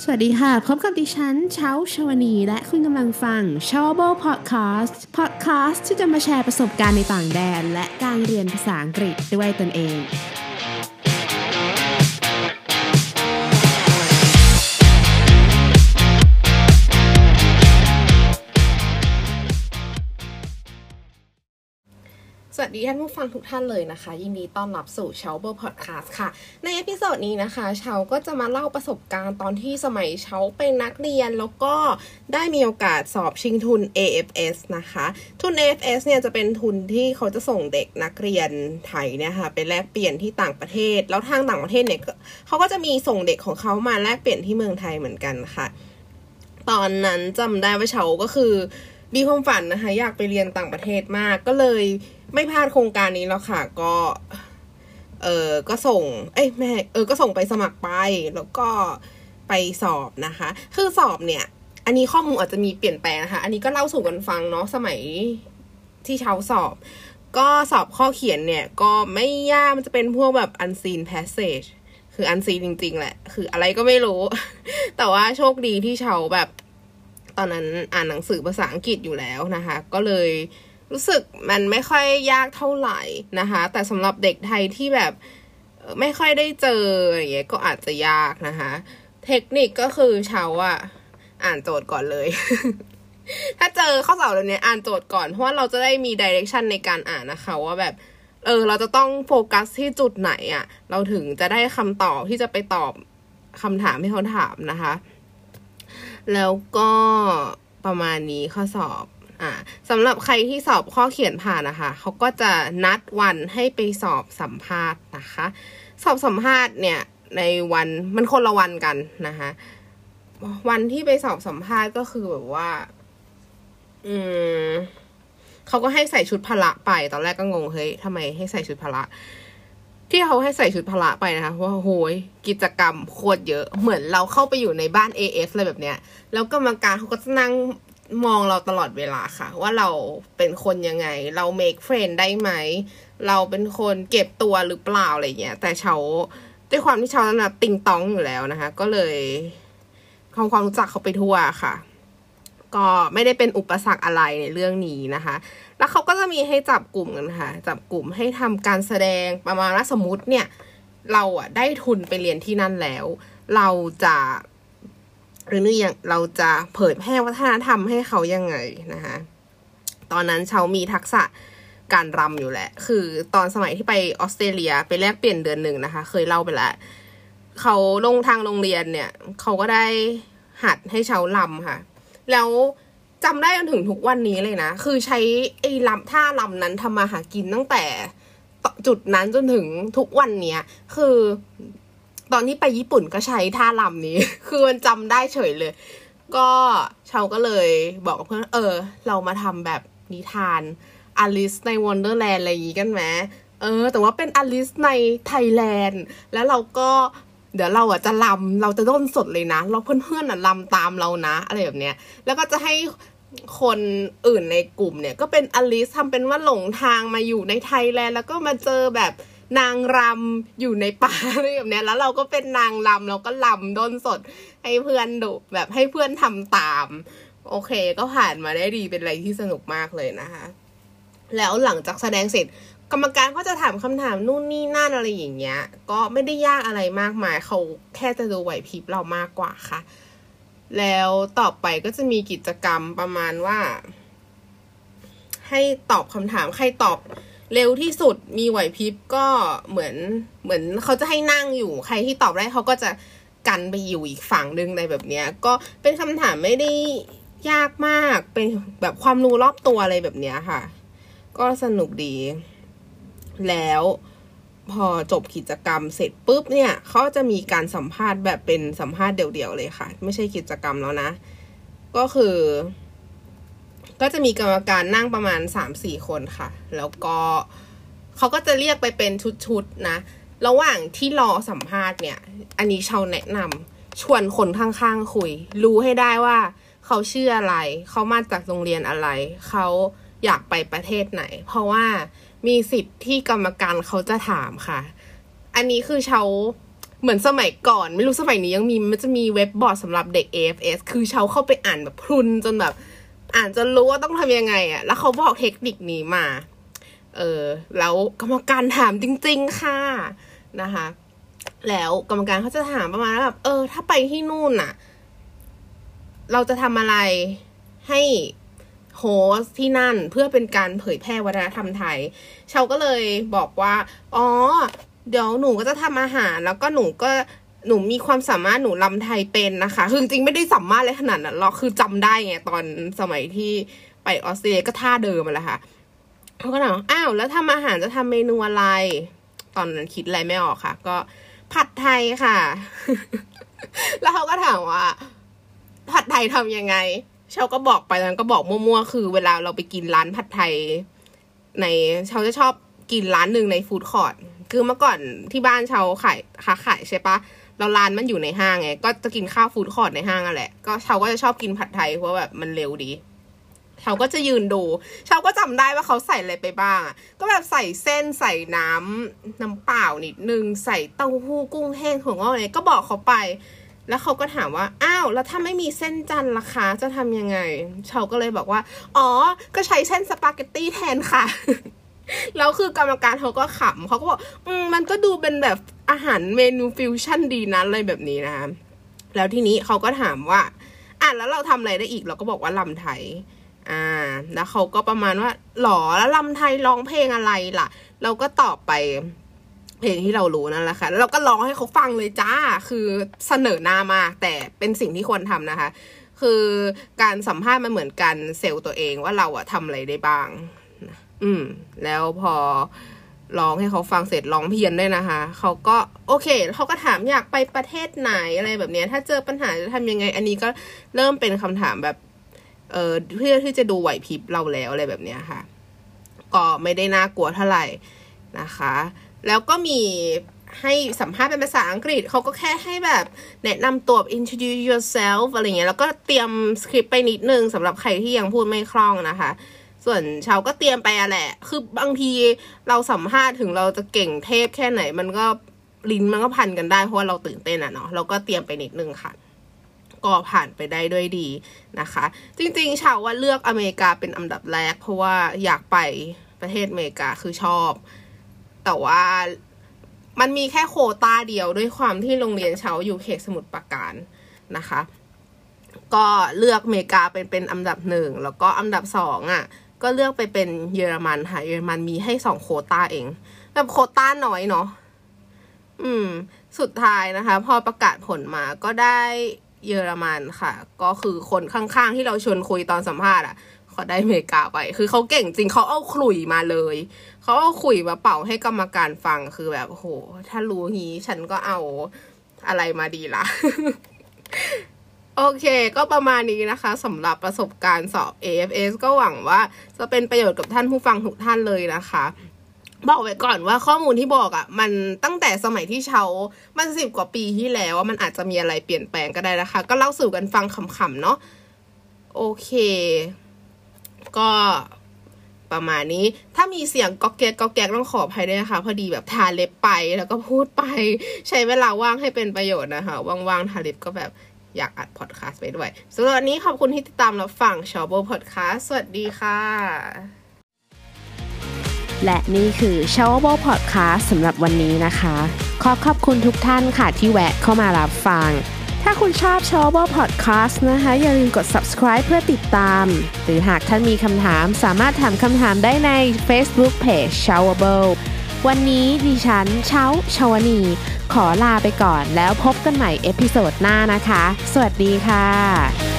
สวัสดีค่ะ พบกับดิฉันเช้าชวนี และคุณกำลังฟัง s h o w a b l e Podcast Podcast ที่จะมาแชร์ประสบการณ์ในต่างแดน และการเรียนภาษาอังกฤษด้วยตนเอง สวัสดีท่านผู้ฟังทุกท่านเลยนะคะ ยินดีต้อนรับสู่เชาเบอร์พอดแคสต์ค่ะ ใน episode นี้นะคะเชาก็จะมาเล่าประสบการณ์ตอนที่สมัยเชาเป็นนักเรียนแล้วก็ได้มีโอกาสสอบชิงทุน AFS นะคะ ทุน AFS เนี่ยจะเป็นทุนที่เขาจะส่งเด็กนักเรียนไทยเนี่ยค่ะไปแลกเปลี่ยนที่ต่างประเทศ แล้วทางต่างประเทศเนี่ยเขาก็จะมีส่งเด็กของเขามาแลกเปลี่ยนที่เมืองไทยเหมือนกันค่ะ ตอนนั้นจำได้ว่าเชาก็คือ มีความฝันนะคะ อยากไปเรียนต่างประเทศมาก ก็เลยไม่พลาดโครงการนี้แล้วค่ะ ก็ เออก็ส่ง เอ้ยแม่เออก็ส่งไปสมัครไป แล้วก็ไปสอบนะคะ คือสอบเนี่ย อันนี้ข้อมูลอาจจะมีเปลี่ยนแปลงนะคะ อันนี้ก็เล่าสู่กันฟังเนาะสมัยที่เช้าสอบ ก็สอบข้อเขียนเนี่ย ก็ไม่ยากมันจะเป็นพวกแบบ unseen passage คือ unseen จริง ๆ แหละ คืออะไรก็ไม่รู้ แต่ว่าโชคดีที่เชาแบบ ตอนนั้นอ่านหนังสือภาษาอังกฤษอยู่แล้วนะคะ ก็เลยรู้สึกมันไม่ค่อยยากเท่าไหร่นะคะ แต่สำหรับเด็กไทยที่แบบไม่ค่อยได้เจออย่างเงี้ยก็อาจจะยากนะคะ เทคนิคก็คือเชาอะอ่านโจทย์ก่อนเลย ถ้าเจอข้อสอบแบบนี้อ่านโจทย์ก่อน เพราะว่าเราจะได้มีดิเรกชันในการอ่านนะคะ ว่าแบบ เออ เราจะต้องโฟกัสที่จุดไหนอะเราถึงจะได้คำตอบที่จะไปตอบคำถามที่เขาถามนะคะ แล้วก็ประมาณนี้ข้อสอบอ่าสำหรับใครที่สอบข้อเขียนผ่านนะคะ เขาก็จะนัดวันให้ไปสอบสัมภาษณ์นะคะ สอบสัมภาษณ์เนี่ยในวันมันคนละวันกันนะคะ วันที่ไปสอบสัมภาษณ์ก็คือแบบว่า อืมเขาก็ให้ใส่ชุดพละไป ตอนแรกก็งงเฮ้ยทำไมให้ใส่ชุดพละ ที่เขาให้ใส่ชุดพละไปนะคะว่าโหยกิจกรรมโคตรเยอะเหมือนเราเข้าไปอยู่ในบ้าน AF อะไรแบบเนี้ย แล้วกรรมการเขาก็จะนั่งมองเราตลอดเวลาค่ะ ว่าเราเป็นคนยังไง เรา make friend ได้ไหม เราเป็นคนเก็บตัวหรือเปล่าอะไรเงี้ยแต่เชาด้วยความที่เชานั้นติงตองอยู่แล้วนะคะ ก็เลยทำความรู้จักเขาไปทั่วค่ะ ก็ไม่ได้เป็นอุปสรรคอะไรในเรื่องนี้นะคะ แล้วเขาก็จะมีให้จับกลุ่มกันค่ะ จับกลุ่มให้ทำการแสดงประมาณว่าสมมติเนี่ย เราอะได้ทุนไปเรียนที่นั่นแล้ว เราจะหรือนี่ยังเราจะเผยแพร่วัฒนธรรมให้เขายังไงนะคะตอนนั้นเชามีทักษะการรำอยู่แหละ คือตอนสมัยที่ไปออสเตรเลียไปแลกเปลี่ยนเดือนหนึ่งนะคะ เคยเล่าไปแล้วเขาลงทางโรงเรียนเนี่ย เขาก็ได้หัดให้เชาลำค่ะ แล้ว จำได้จนถึงทุกวันนี้เลยนะ คือใช้ไอ้รำท่ารำนั้นทำมาหากินตั้งแต่จุดนั้นจนถึงทุกวันเนี้ย คือ ตอนที่ไปญี่ปุ่นก็ใช้ท่ารำนี้ คือมันจำได้เฉยเลย ก็เชาก็เลยบอกกับเพื่อนเออ เรามาทำแบบนิทานอลิสในว o นเดอร์แลนด์อะไรอย่างงี้กันไหมเออ แต่ว่าเป็น Alice in Thailand แล้วเราก็ เดี๋ยวเราอะจะลำเราจะด้นสดเลยนะ เราเพื่อนๆอะลำตามเรานะอะไรแบบเนี้ย แล้วก็จะให้คนอื่นในกลุ่มเนี่ย ก็เป็นอลิสทำเป็นว่าหลงทางมาอยู่ในไทยแลนด์แล้วก็มาเจอแบบนางรำอยู่ในป่าอะไรแบบเนี้ยแล้วเราก็เป็นนางรำเราก็ลำด้นสดให้เพื่อนดูแบบให้เพื่อนทำตาม โอเค ก็ผ่านมาได้ดีเป็นอะไรที่สนุกมากเลยนะคะ แล้วหลังจากแสดงเสร็จ กรรมการก็จะถามคำถามนู่นนี่นั่นอะไรอย่างเงี้ย ก็ไม่ได้ยากอะไรมากมาย เขาแค่จะดูไหวพริบเรามากกว่าค่ะ แล้วต่อไปก็จะมีกิจกรรมประมาณว่า ให้ตอบคำถามใครตอบเร็วที่สุดมีไหวพริบก็เหมือนเหมือนเขาจะให้นั่งอยู่ใครที่ตอบได้เขาก็จะกันไปอยู่อีกฝั่งหนึ่งในแบบเนี้ย ก็เป็นคำถามไม่ได้ยากมากเป็นแบบความรู้รอบตัวอะไรแบบเนี้ยค่ะ ก็สนุกดี แล้วพอจบกิจกรรมเสร็จปุ๊บเนี่ยเขาจะมีการสัมภาษณ์แบบเป็นสัมภาษณ์เดี่ยวๆเลยค่ะ ไม่ใช่กิจกรรมแล้วนะ ก็คือ ก็จะมีกรรมการนั่งประมาณสามสี่คนค่ะ แล้วก็เขาก็จะเรียกไปเป็นชุดๆนะ ระหว่างที่รอสัมภาษณ์เนี่ย อันนี้ชาวแนะนำชวนคนข้างๆคุย รู้ให้ได้ว่า เขาชื่ออะไร เขามาจากโรงเรียนอะไร เขาอยากไปประเทศไหน เพราะว่า มีสิทธิ์ที่กรรมการเขาจะถามค่ะ อันนี้คือเชาเหมือนสมัยก่อน ไม่รู้สมัยนี้ยังมีมันจะมีเว็บบอร์ดสำหรับเด็ก AFS คือเชาเข้าไปอ่านแบบพรุนจนแบบ อ่านจนรู้ว่าต้องทำยังไงอะแล้วเขาบอกเทคนิคนี้มา เออ แล้วกรรมการถามจริง ๆ ค่ะนะคะ แล้วกรรมการเขาจะถามประมาณแบบเออ ถ้าไปที่นู่นน่ะ เราจะทำอะไรให้ โฮสที่นั่นเพื่อเป็นการเผยแพร่วัฒนธรรมไทยเชาก็เลยบอกว่า อ๋อ เดี๋ยวหนูก็จะทำอาหาร แล้วก็หนูก็หนูมีความสามารถหนูลำไทยเป็นนะคะคือจริงไม่ได้สามารถเลยขนาดนั้นหรอกคือจำได้ไงตอนสมัยที่ไปออสเตรเลียก็ท่าเดิมแหละค่ะเขาก็ถามอ้าวแล้วทำอาหารจะทำเมนูอะไร ตอนนั้นคิดอะไรไม่ออกค่ะ ก็ผัดไทยค่ะ แล้วเขาก็ถามว่า ผัดไทยทำยังไง เชาก็บอกไปแล้วก็บอกมั่วๆ คือเวลาเราไปกินร้านผัดไทย ในเชาจะชอบกินร้านหนึ่งใน food court คือเมื่อก่อนที่บ้านเชาขายค้าขายใช่ปะเราร้านมันอยู่ในห้างไง ก็จะกินข้าว food court ในห้างอะแหละ ก็เชาก็จะชอบกินผัดไทยเพราะแบบมันเร็วดีเชาก็จะยืนดูเชาก็จำได้ว่าเขาใส่อะไรไปบ้างอะ ก็แบบใส่เส้นใส่น้ำน้ำเปล่านิดนึง ใส่เต้าหู้กุ้งแห้งถั่วงอกอะไรก็บอกเขาไป แล้วเขาก็ถามว่า อ้าว แล้วถ้าไม่มีเส้นจันท์ล่ะคะจะทำยังไงเชาก็เลยบอกว่า อ๋อ ก็ใช้เส้นสปาเกตตี้แทนค่ะ แล้วคือกรรมการเขาก็ขำเขาก็บอก อืม มันก็ดูเป็นแบบอาหารเมนูฟิวชั่นดีนะอะไรแบบนี้นะคะแล้วทีนี้เขาก็ถามว่า อะ แล้วเราทำอะไรได้อีก เราก็บอกว่าลำไทย อ่า แล้วเขาก็ประมาณว่า หรอ แล้วลำไทยร้องเพลงอะไรล่ะ เราก็ตอบไป เพลงที่เรารู้นั่นแหละค่ะ แล้วเราก็ร้องให้เขาฟังเลยจ้า คือเสนอหน้ามากแต่เป็นสิ่งที่ควรทำนะคะ คือการสัมภาษณ์มันเหมือนกันเซลล์ตัวเองว่าเราอะทำอะไรได้บ้าง อืม แล้วพอร้องให้เขาฟังเสร็จร้องเพียนด้วยนะคะ เขาก็โอเคเขาก็ถามอยากไปประเทศไหนอะไรแบบนี้ถ้าเจอปัญหาจะทำยังไง อันนี้ก็เริ่มเป็นคำถามแบบ เออเพื่อที่จะดูไหวพริบเราแล้วอะไรแบบนี้ค่ะ ก็ไม่ได้น่ากลัวเท่าไหร่นะคะ แล้วก็มีให้สัมภาษณ์เป็นภาษาอังกฤษ เขาก็แค่ให้แบบแนะนำตัว introduce yourself อะไรเงี้ย แล้วก็เตรียมสคริปต์ไปนิดนึงสำหรับใครที่ยังพูดไม่คล่องนะคะ ส่วนชาวก็เตรียมไปอะแหละ คือบางทีเราสัมภาษณ์ถึงเราจะเก่งเทพแค่ไหน มันก็ลิ้นมันก็พันกันได้ เพราะว่าเราตื่นเต้นอะเนาะ เราก็เตรียมไปนิดนึงค่ะ ก็ผ่านไปได้ด้วยดีนะคะ จริงๆชาวว่าเลือกอเมริกาเป็นอันดับแรก เพราะว่าอยากไปประเทศอเมริกาคือชอบ แต่ว่ามันมีแค่โคตาเดียวด้วยความที่โรงเรียนเชาอยู่เขตสมุทรปราการนะคะ ก็เลือกอเมริกาเป็นเป็นอันดับหนึ่งแล้วก็อันดับสองอะ ก็เลือกไปเป็นเยอรมันค่ะเยอรมันมีให้สองโคตาเอง แบบโคตาน้อยเนาะอืม สุดท้ายนะคะ พอประกาศผลมาก็ได้เยอรมันค่ะ ก็คือคนข้างๆที่เราชวนคุยตอนสัมภาษณ์อะ เขาได้อเมริกาไป คือเขาเก่งจริงเขาเอาขลุ่ยมาเลย เขาเอาขลุ่ยมาเป่าให้กรรมการฟังคือแบบโห ถ้ารู้งี้ฉันก็เอาอะไรมาดีละโอเค ก็ประมาณนี้นะคะสำหรับประสบการณ์สอบ AFS ก็หวังว่าจะเป็นประโยชน์กับท่านผู้ฟังทุกท่านเลยนะคะบอกไว้ก่อนว่าข้อมูลที่บอกอะ่ะ มันตั้งแต่สมัยที่เชามันสิบกว่าปีที่แล้วมันอาจจะมีอะไรเปลี่ยนแปลงก็ได้นะคะ ก็เล่าสู่กันฟังขำๆเนาะโอเค ก็ประมาณนี้ ถ้ามีเสียงก๊อกแก๊กก๊อกแก๊กต้องขออภัยด้วยนะคะ พอดีแบบทาเล็บไปแล้วก็พูดไปใช้เวลาว่างให้เป็นประโยชน์นะคะ ว่างๆทาเล็บก็แบบอยากอัดพอดแคสต์ไปด้วยสำหรับวันนี้ขอบคุณที่ติดตามรับฟังชอโบพอดแคสต์สวัสดีค่ะ และนี่คือชาวโบพอดแคสต์สำหรับวันนี้นะคะ ขอขอบคุณทุกท่านค่ะที่แวะเข้ามารับฟัง ถ้าคุณชอบช h o w a b l e Podcast นะคะ อย่าลืมกด subscribe เพื่อติดตาม หรือหากท่านมีคำถามสามารถถามคำถามได้ใน Facebook Page s h o w a b l e วันนี้ดิฉันเช้าชาวนี ขอลาไปก่อนแล้วพบกันใหม่ episode หน้านะคะ สวัสดีค่ะ